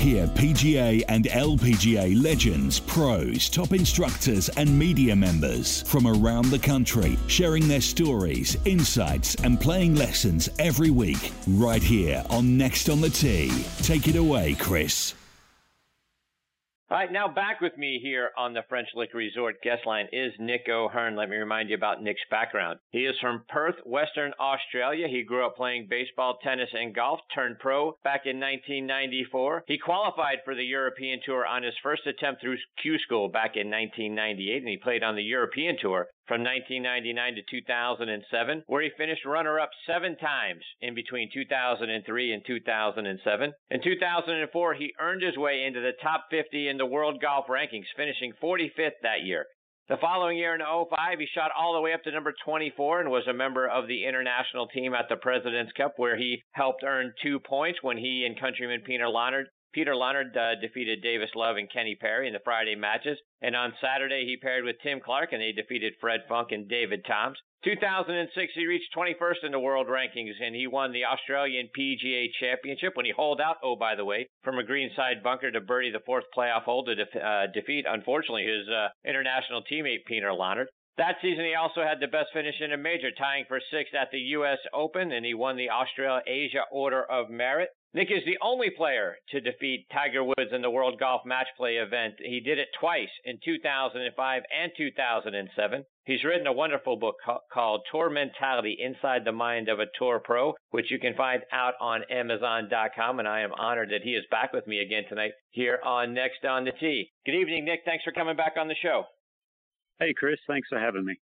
Hear PGA and LPGA legends, pros, top instructors, and media members from around the country sharing their stories, insights, and playing lessons every week, right here on Next on the Tee. Take it away, Chris. All right, now back with me here on the French Lick Resort guest line is Nick O'Hern. Let me remind you about Nick's background. He is from Perth, Western Australia. He grew up playing baseball, tennis, and golf, turned pro back in 1994. He qualified for the European Tour on his first attempt through Q School back in 1998, and he played on the European Tour from 1999 to 2007, where he finished runner up seven times in between 2003 and 2007. In 2004, he earned his way into the top 50 in the world golf rankings, finishing 45th that year. The following year in 05, he shot all the way up to number 24 and was a member of the international team at the President's Cup, where he helped earn two points when he and countryman Peter Lonard Peter Lonard uh, defeated Davis Love and Kenny Perry in the Friday matches. And on Saturday, he paired with Tim Clark and they defeated Fred Funk and David Toms. 2006, he reached 21st in the world rankings and he won the Australian PGA Championship when he holed out, oh, by the way, from a greenside bunker to birdie the fourth playoff hole to def- uh, defeat, unfortunately, his uh, international teammate, Peter Lonard. That season, he also had the best finish in a major, tying for sixth at the U.S. Open, and he won the Australasia Order of Merit. Nick is the only player to defeat Tiger Woods in the World Golf Match Play event. He did it twice in 2005 and 2007. He's written a wonderful book called Tour Mentality Inside the Mind of a Tour Pro, which you can find out on Amazon.com. And I am honored that he is back with me again tonight here on Next on the Tee. Good evening, Nick. Thanks for coming back on the show. Hey, Chris. Thanks for having me.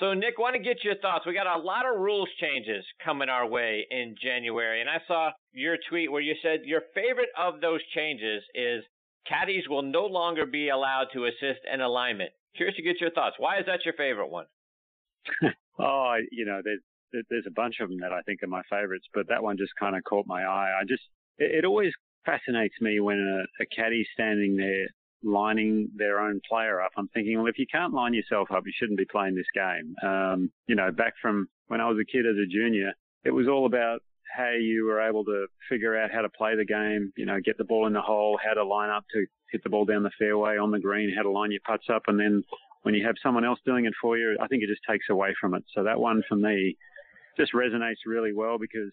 So, Nick, want to get your thoughts. We got a lot of rules changes coming our way in January, and I saw your tweet where you said your favorite of those changes is caddies will no longer be allowed to assist in alignment. Curious to get your thoughts. Why is that your favorite one? oh, you know, there's there's a bunch of them that I think are my favorites, but that one just kind of caught my eye. I just it, it always fascinates me when a, a caddy's standing there lining their own player up. I'm thinking, well, if you can't line yourself up, you shouldn't be playing this game. Um, you know, back from when I was a kid as a junior, it was all about how you were able to figure out how to play the game, you know, get the ball in the hole, how to line up to hit the ball down the fairway on the green, how to line your putts up. And then when you have someone else doing it for you, I think it just takes away from it. So that one for me just resonates really well because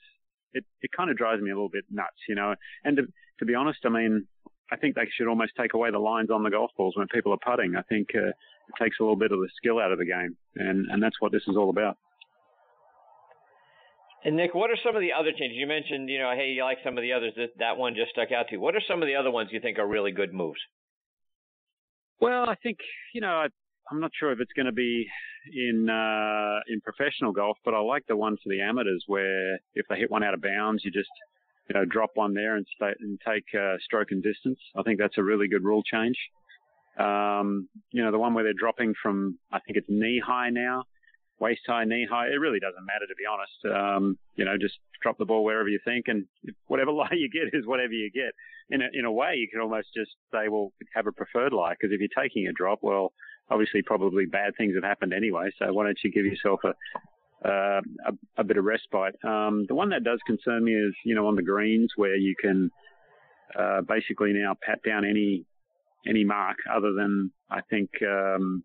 it, it kind of drives me a little bit nuts, you know. And to, to be honest, I mean, I think they should almost take away the lines on the golf balls when people are putting. I think uh, it takes a little bit of the skill out of the game, and, and that's what this is all about. And Nick, what are some of the other changes? You mentioned, you know, hey, you like some of the others. That that one just stuck out to you. What are some of the other ones you think are really good moves? Well, I think you know, I, I'm not sure if it's going to be in uh, in professional golf, but I like the one for the amateurs where if they hit one out of bounds, you just you know, drop one there and, stay, and take uh, stroke and distance. I think that's a really good rule change. Um, you know, the one where they're dropping from, I think it's knee high now, waist high, knee high. It really doesn't matter, to be honest. Um, you know, just drop the ball wherever you think, and whatever lie you get is whatever you get. In a, in a way, you can almost just say, well, have a preferred lie, because if you're taking a drop, well, obviously probably bad things have happened anyway. So why don't you give yourself a, uh, a, a, bit of respite. Um, the one that does concern me is, you know, on the greens where you can uh, basically now pat down any any mark other than I think um,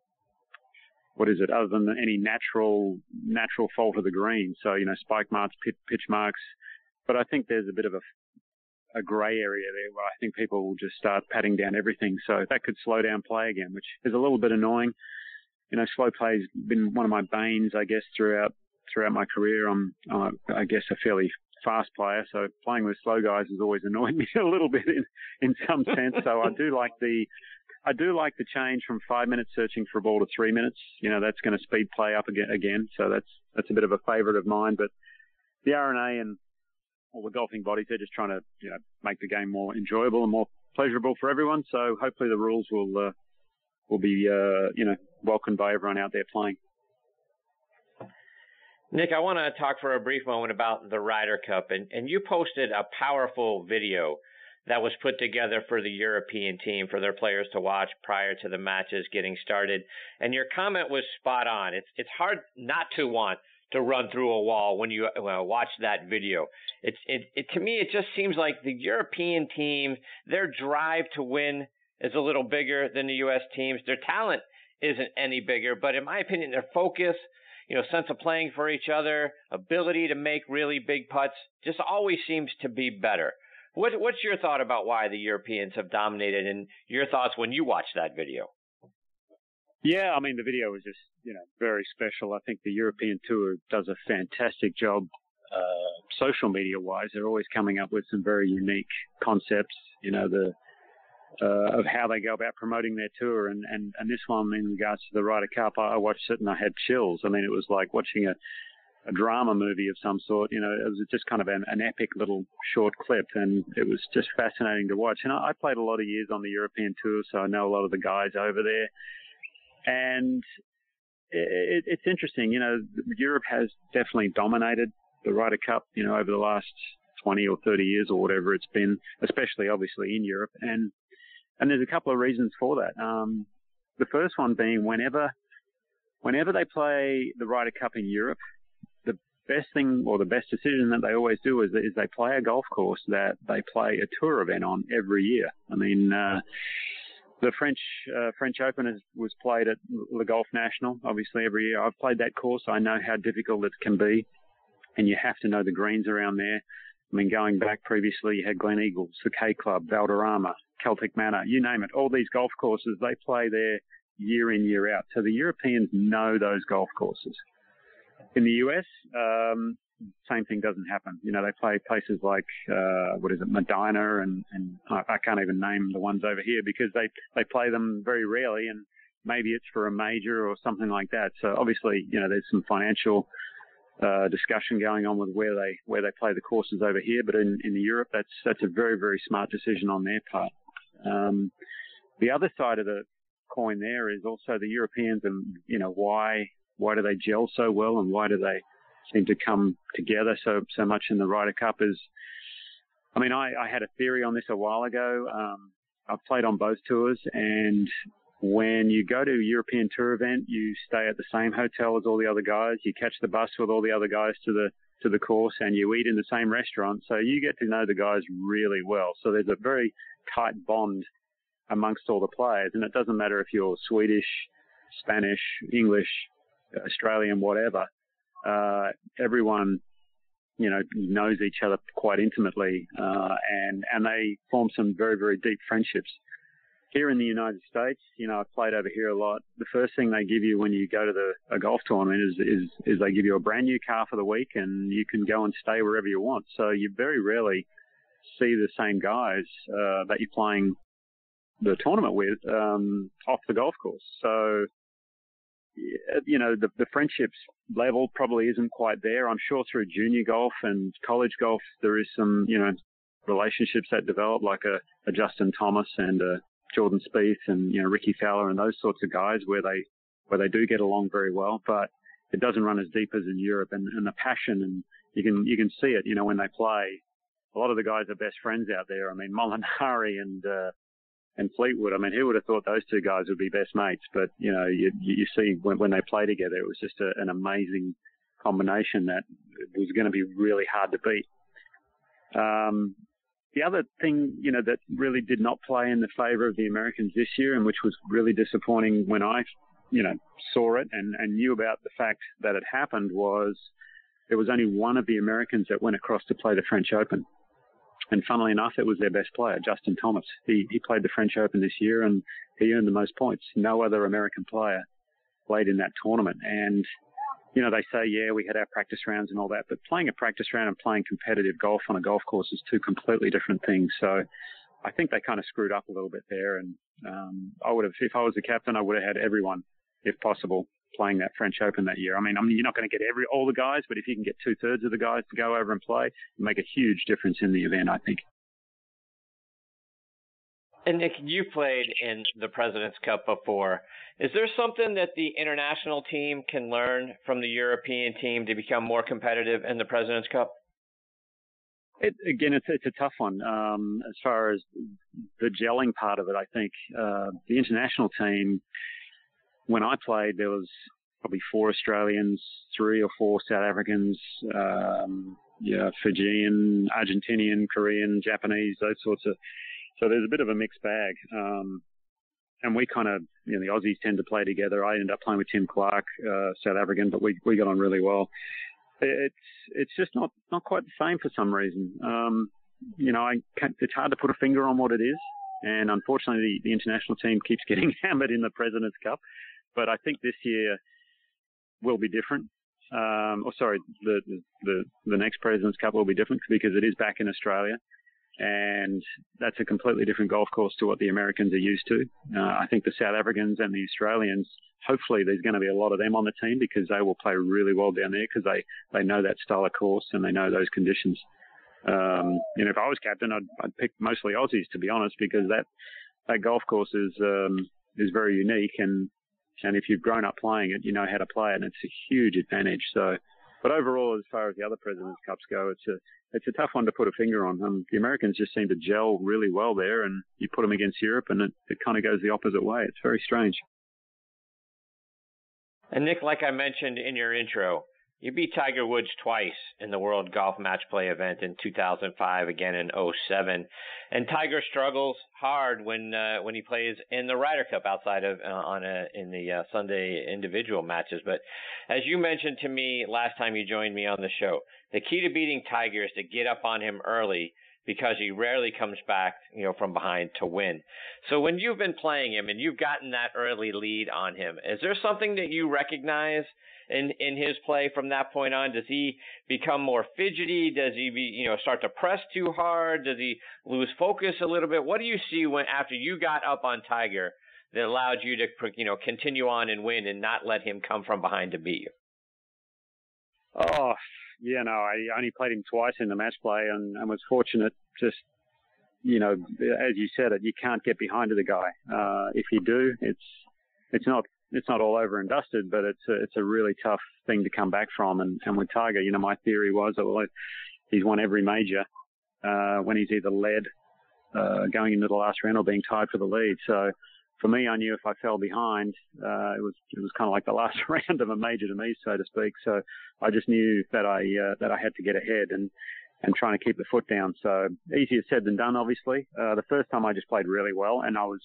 what is it? Other than any natural natural fault of the green. So you know, spike marks, pitch marks. But I think there's a bit of a a grey area there where I think people will just start patting down everything. So that could slow down play again, which is a little bit annoying. You know, slow play's been one of my banes, I guess, throughout throughout my career. I'm, uh, I guess, a fairly fast player, so playing with slow guys has always annoyed me a little bit in, in some sense. So I do like the, I do like the change from five minutes searching for a ball to three minutes. You know, that's going to speed play up again. Again, so that's that's a bit of a favourite of mine. But the R&A and all the golfing bodies. They're just trying to you know make the game more enjoyable and more pleasurable for everyone. So hopefully the rules will uh, will be uh, you know welcomed by everyone out there playing. Nick, I want to talk for a brief moment about the Ryder Cup, and, and you posted a powerful video that was put together for the European team for their players to watch prior to the matches getting started. And your comment was spot on. It's it's hard not to want to run through a wall when you uh, watch that video. It's it, it to me it just seems like the European team their drive to win is a little bigger than the US teams. Their talent isn't any bigger, but in my opinion their focus, you know, sense of playing for each other, ability to make really big putts just always seems to be better. What, what's your thought about why the Europeans have dominated, and your thoughts when you watch that video? Yeah, I mean the video was just you know very special. I think the European tour does a fantastic job, uh, social media wise. They're always coming up with some very unique concepts. You know the uh, of how they go about promoting their tour, and, and and this one in regards to the Ryder Cup, I, I watched it and I had chills. I mean it was like watching a a drama movie of some sort. You know, it was just kind of an, an epic little short clip, and it was just fascinating to watch. And I, I played a lot of years on the European tour, so I know a lot of the guys over there. And it, it's interesting, you know, Europe has definitely dominated the Ryder Cup, you know, over the last 20 or 30 years or whatever it's been, especially obviously in Europe. And and there's a couple of reasons for that. Um, the first one being whenever whenever they play the Ryder Cup in Europe, the best thing or the best decision that they always do is, is they play a golf course that they play a tour event on every year. I mean, uh, the French uh, French Open is, was played at Le Golf National, obviously every year. I've played that course. I know how difficult it can be, and you have to know the greens around there. I mean, going back previously, you had Gleneagles, the K Club, Valderrama, Celtic Manor, you name it. All these golf courses, they play there year in, year out. So the Europeans know those golf courses. In the US, um, same thing doesn't happen. You know, they play places like uh, what is it, Medina, and and I, I can't even name the ones over here because they they play them very rarely, and maybe it's for a major or something like that. So obviously, you know, there's some financial uh, discussion going on with where they where they play the courses over here, but in in Europe, that's that's a very very smart decision on their part. Um, the other side of the coin there is also the Europeans and you know why why do they gel so well and why do they seem to come together so so much in the Ryder Cup is I mean I, I had a theory on this a while ago. Um, I've played on both tours and when you go to a European tour event, you stay at the same hotel as all the other guys. You catch the bus with all the other guys to the to the course, and you eat in the same restaurant. So you get to know the guys really well. So there's a very tight bond amongst all the players, and it doesn't matter if you're Swedish, Spanish, English, Australian, whatever, uh, everyone, you know, knows each other quite intimately, uh, and and they form some very very deep friendships. Here in the United States, you know, I've played over here a lot. The first thing they give you when you go to the a golf tournament is is is they give you a brand new car for the week, and you can go and stay wherever you want. So you very rarely see the same guys uh, that you're playing the tournament with um, off the golf course. So you know, the, the friendships level probably isn't quite there. I'm sure through junior golf and college golf, there is some, you know, relationships that develop like a, a Justin Thomas and a Jordan Spieth and, you know, Rickie Fowler and those sorts of guys where they, where they do get along very well, but it doesn't run as deep as in Europe and, and the passion and you can, you can see it, you know, when they play. A lot of the guys are best friends out there. I mean, Molinari and, uh, and Fleetwood. I mean, who would have thought those two guys would be best mates? But you know, you you see when, when they play together, it was just a, an amazing combination that was going to be really hard to beat. Um, the other thing, you know, that really did not play in the favour of the Americans this year, and which was really disappointing when I, you know, saw it and, and knew about the fact that it happened, was there was only one of the Americans that went across to play the French Open. And funnily enough, it was their best player, Justin Thomas. He, he played the French Open this year and he earned the most points. No other American player played in that tournament. And, you know, they say, yeah, we had our practice rounds and all that, but playing a practice round and playing competitive golf on a golf course is two completely different things. So I think they kind of screwed up a little bit there. And um, I would have, if I was the captain, I would have had everyone, if possible, playing that French Open that year. I mean, I mean, you're not going to get every all the guys, but if you can get two thirds of the guys to go over and play, make a huge difference in the event. I think. And Nick, you played in the President's Cup before. Is there something that the international team can learn from the European team to become more competitive in the President's Cup? It, again, it's it's a tough one um, as far as the gelling part of it. I think uh, the international team, when I played, there was probably four Australians, three or four South Africans, um, yeah, Fijian, Argentinian, Korean, Japanese, those sorts of. So there's a bit of a mixed bag. Um, and we kind of, you know, the Aussies tend to play together. I ended up playing with Tim Clark, uh, South African, but we we got on really well it's it's just not not quite the same for some reason. Um, you know, I it's hard to put a finger on what it is, and unfortunately, the, the international team keeps getting hammered in the Presidents Cup. But I think this year will be different. Um, or sorry, the, the the next Presidents Cup will be different because it is back in Australia and that's a completely different golf course to what the Americans are used to. Uh, I think the South Africans and the Australians, hopefully, there's going to be a lot of them on the team because they will play really well down there because they they know that style of course and they know those conditions. Um, know, if I was captain, I'd, I'd pick mostly Aussies to be honest because that that golf course is um, is very unique and and if you've grown up playing it, you know how to play it, and it's a huge advantage. So but overall, as far as the other Presidents Cups go, it's a it's a tough one to put a finger on. Um, the Americans just seem to gel really well there, and you put them against Europe, and it, it kind of goes the opposite way. It's very strange. And Nick, like I mentioned in your intro, you beat Tiger Woods twice in the World Golf Match Play event in 2005, again in 07. And Tiger struggles hard when uh, when he plays in the Ryder Cup outside of uh, on a in the uh, Sunday individual matches. But as you mentioned to me last time you joined me on the show, the key to beating Tiger is to get up on him early because he rarely comes back, you know, from behind to win. So when you've been playing him and you've gotten that early lead on him, is there something that you recognize in in his play from that point on? Does he become more fidgety? Does he be, you know, start to press too hard? Does he lose focus a little bit? What do you see when after you got up on Tiger that allowed you to, you know, continue on and win and not let him come from behind to beat you? Oh, yeah, no, I only played him twice in the match play and, and was fortunate. Just, you know, as you said it, you can't get behind to the guy. Uh, if you do, it's it's not it's not all over and dusted, but it's a, it's a really tough thing to come back from. And, and with Tiger, you know, my theory was that well, he's won every major uh, when he's either led uh, going into the last round or being tied for the lead. So for me, I knew if I fell behind, uh, it was it was kind of like the last round of a major to me, so to speak. So I just knew that I uh, that I had to get ahead and and trying to keep the foot down. So easier said than done, obviously. Uh, the first time I just played really well, and I was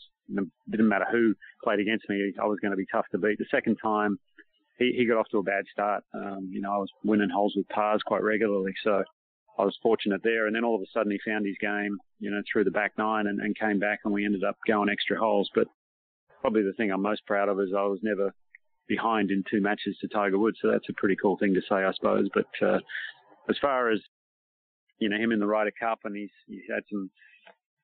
didn't matter who played against me, I was going to be tough to beat. The second time, he, he got off to a bad start. Um, you know, I was winning holes with pars quite regularly, so I was fortunate there. And then all of a sudden, he found his game, you know, through the back nine and, and came back, and we ended up going extra holes. But probably the thing I'm most proud of is I was never behind in two matches to Tiger Woods, so that's a pretty cool thing to say, I suppose. But uh, as far as you know, him in the Ryder Cup, and he's had some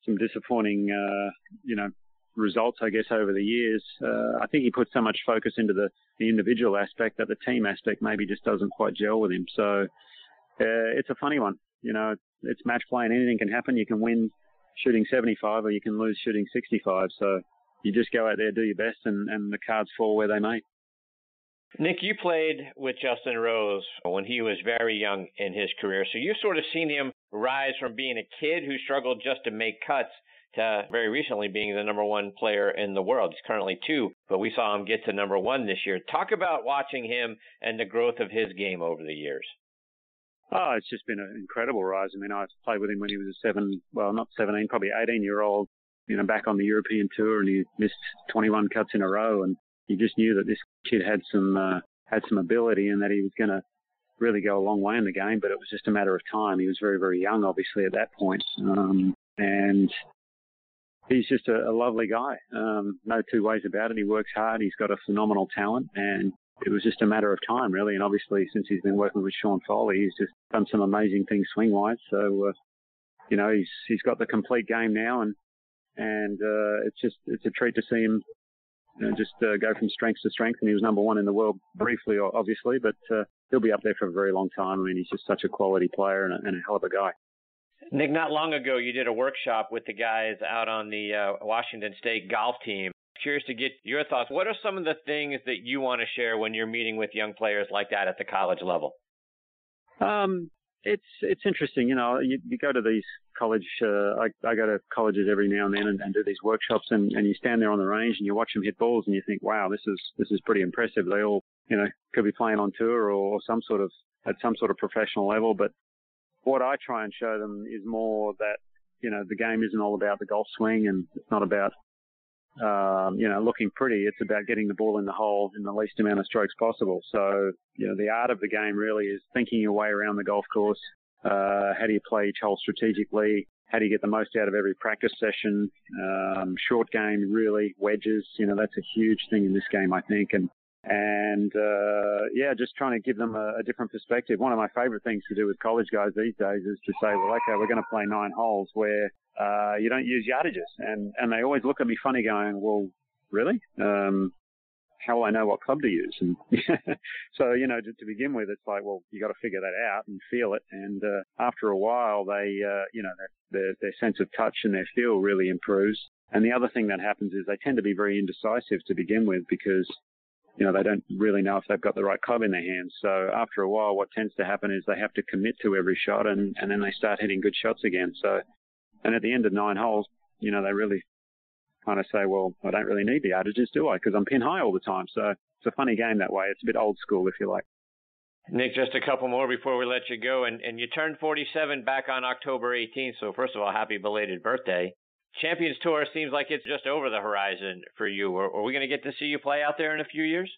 some disappointing, uh, you know, results, I guess, over the years. Uh, I think he put so much focus into the, the individual aspect that the team aspect maybe just doesn't quite gel with him. So uh, it's a funny one. You know, it's match play and anything can happen. You can win shooting 75 or you can lose shooting 65. So you just go out there, do your best, and, and the cards fall where they may. Nick, you played with Justin Rose when he was very young in his career. So you've sort of seen him rise from being a kid who struggled just to make cuts to very recently being the number one player in the world. He's currently two, but we saw him get to number one this year. Talk about watching him and the growth of his game over the years. Oh, it's just been an incredible rise. I mean, I played with him when he was a seven, well, not 17, probably 18 year old, you know, back on the European tour and he missed 21 cuts in a row. And you just knew that this kid had some, uh, had some ability and that he was going to really go a long way in the game, but it was just a matter of time. He was very, very young, obviously, at that point. Um, and he's just a, a lovely guy. Um, no two ways about it. He works hard. He's got a phenomenal talent, and it was just a matter of time, really. And obviously, since he's been working with Sean Foley, he's just done some amazing things swing wise. So, uh, you know, he's he's got the complete game now, and and uh, it's just it's a treat to see him you know, just uh, go from strength to strength. And he was number one in the world briefly, obviously, but uh, he'll be up there for a very long time. I mean, he's just such a quality player and a, and a hell of a guy. Nick, not long ago, you did a workshop with the guys out on the uh, Washington State golf team. Curious to get your thoughts. What are some of the things that you want to share when you're meeting with young players like that at the college level? Um, it's it's interesting, you know. You, you go to these college. Uh, I, I go to colleges every now and then and, and do these workshops, and, and you stand there on the range and you watch them hit balls, and you think, wow, this is this is pretty impressive. They all, you know, could be playing on tour or, or some sort of at some sort of professional level. But what I try and show them is more that you know the game isn't all about the golf swing, and it's not about um, you know, looking pretty. It's about getting the ball in the hole in the least amount of strokes possible. So, you know, the art of the game really is thinking your way around the golf course. Uh, how do you play each hole strategically? How do you get the most out of every practice session? Um, short game, really, wedges, you know, that's a huge thing in this game, I think. And, and, uh, yeah, just trying to give them a, a different perspective. One of my favorite things to do with college guys these days is to say, well, okay, we're going to play nine holes where uh, you don't use yardages. And, and they always look at me funny going, well, really? Um, how will I know what club to use? And so, you know, to, to, begin with, it's like, well, you got to figure that out and feel it. And uh, after a while, they, uh, you know, their, their sense of touch and their feel really improves. And the other thing that happens is they tend to be very indecisive to begin with because, you know, they don't really know if they've got the right club in their hands. So after a while, what tends to happen is they have to commit to every shot and, and then they start hitting good shots again. So and at the end of nine holes, you know, they really kind of say, well, I don't really need the yardages, do I? Because I'm pin high all the time. So it's a funny game that way. It's a bit old school, if you like. Nick, just a couple more before we let you go. And, and you turned 47 back on October 18th. So, first of all, happy belated birthday. Champions Tour seems like it's just over the horizon for you. Are, are we going to get to see you play out there in a few years?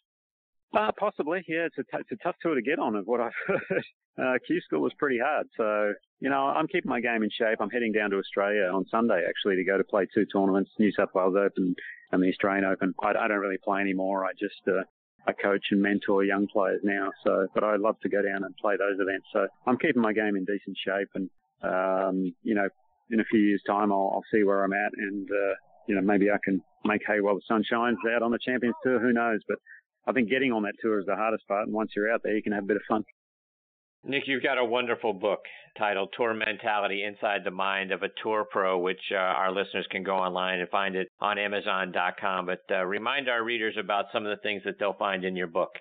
Uh, possibly, yeah. It's a, t- it's a tough tour to get on, of what I've heard. Uh, Q School was pretty hard. So, you know, I'm keeping my game in shape. I'm heading down to Australia on Sunday, actually, to go to play two tournaments, New South Wales Open and the Australian Open. I, I don't really play anymore. I just, uh, I coach and mentor young players now. So, but I love to go down and play those events. So I'm keeping my game in decent shape. And, um, you know, in a few years' time, I'll, I'll see where I'm at. And, uh, you know, maybe I can make hay while the sun shines out on the Champions Tour. Who knows? But I think getting on that tour is the hardest part. And once you're out there, you can have a bit of fun. Nick, you've got a wonderful book titled Tour Mentality Inside the Mind of a Tour Pro, which uh, our listeners can go online and find it on Amazon.com. But uh, remind our readers about some of the things that they'll find in your book.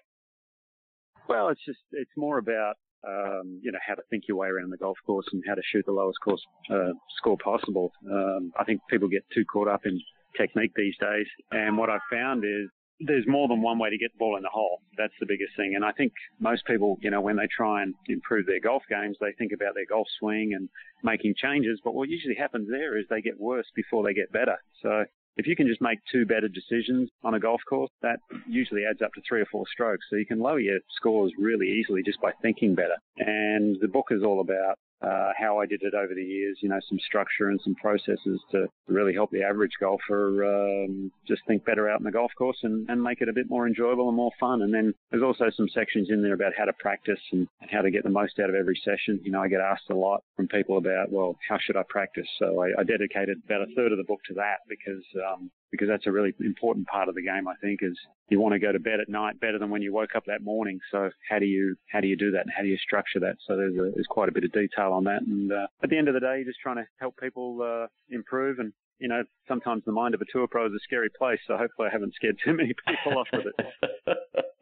Well, it's just, it's more about, um, you know, how to think your way around the golf course and how to shoot the lowest course uh, score possible. Um, I think people get too caught up in technique these days. And what I've found is there's more than one way to get the ball in the hole. That's the biggest thing. And I think most people, you know, when they try and improve their golf games, they think about their golf swing and making changes. But what usually happens there is they get worse before they get better. So if you can just make two better decisions on a golf course, that usually adds up to three or four strokes. So you can lower your scores really easily just by thinking better. And the book is all about uh, how I did it over the years, you know, some structure and some processes to really help the average golfer um, just think better out in the golf course and, and make it a bit more enjoyable and more fun. And then there's also some sections in there about how to practice and, and how to get the most out of every session. You know, I get asked a lot from people about, well, how should I practice? So I, I dedicated about a third of the book to that because um, because that's a really important part of the game. I think is you want to go to bed at night better than when you woke up that morning. So how do you how do you do that and how do you structure that? So there's a, there's quite a bit of detail on that. And uh, at the end of the day, just trying to help people uh, improve. And you know, sometimes the mind of a tour pro is a scary place. So hopefully, I haven't scared too many people off with it.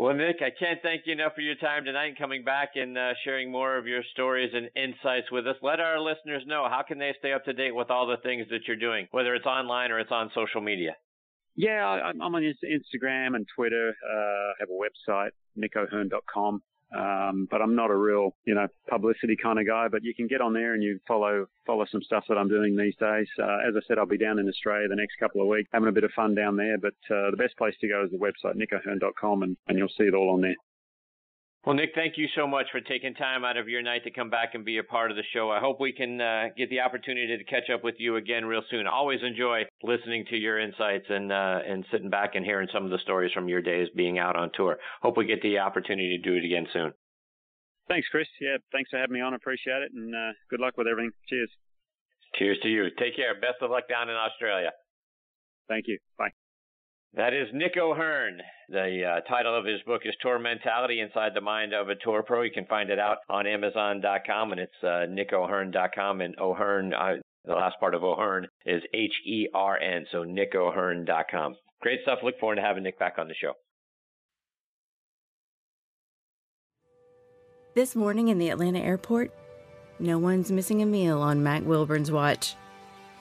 Well, Nick, I can't thank you enough for your time tonight and coming back and uh, sharing more of your stories and insights with us. Let our listeners know how can they stay up to date with all the things that you're doing, whether it's online or it's on social media. Yeah, I'm on Instagram and Twitter. Uh, I have a website, nickohern.com. Um, but I'm not a real, you know, publicity kind of guy. But you can get on there and you follow follow some stuff that I'm doing these days. Uh, as I said, I'll be down in Australia the next couple of weeks, having a bit of fun down there. But uh, the best place to go is the website nickohern.com, and, and you'll see it all on there. Well, Nick, thank you so much for taking time out of your night to come back and be a part of the show. I hope we can uh, get the opportunity to catch up with you again real soon. always enjoy listening to your insights and uh, and sitting back and hearing some of the stories from your days being out on tour. Hope we get the opportunity to do it again soon. Thanks, Chris. Yeah, thanks for having me on. Appreciate it, and uh, good luck with everything. Cheers. Cheers to you. Take care. Best of luck down in Australia. Thank you. Bye. That is Nick O'Hern. The uh, title of his book is Tour Mentality Inside the Mind of a Tour Pro. You can find it out on Amazon.com, and it's uh, nickohern.com. And O'Hern, uh, the last part of O'Hern is H E R N, so nickohern.com. Great stuff. Look forward to having Nick back on the show. This morning in the Atlanta airport, no one's missing a meal on Mac Wilburn's watch.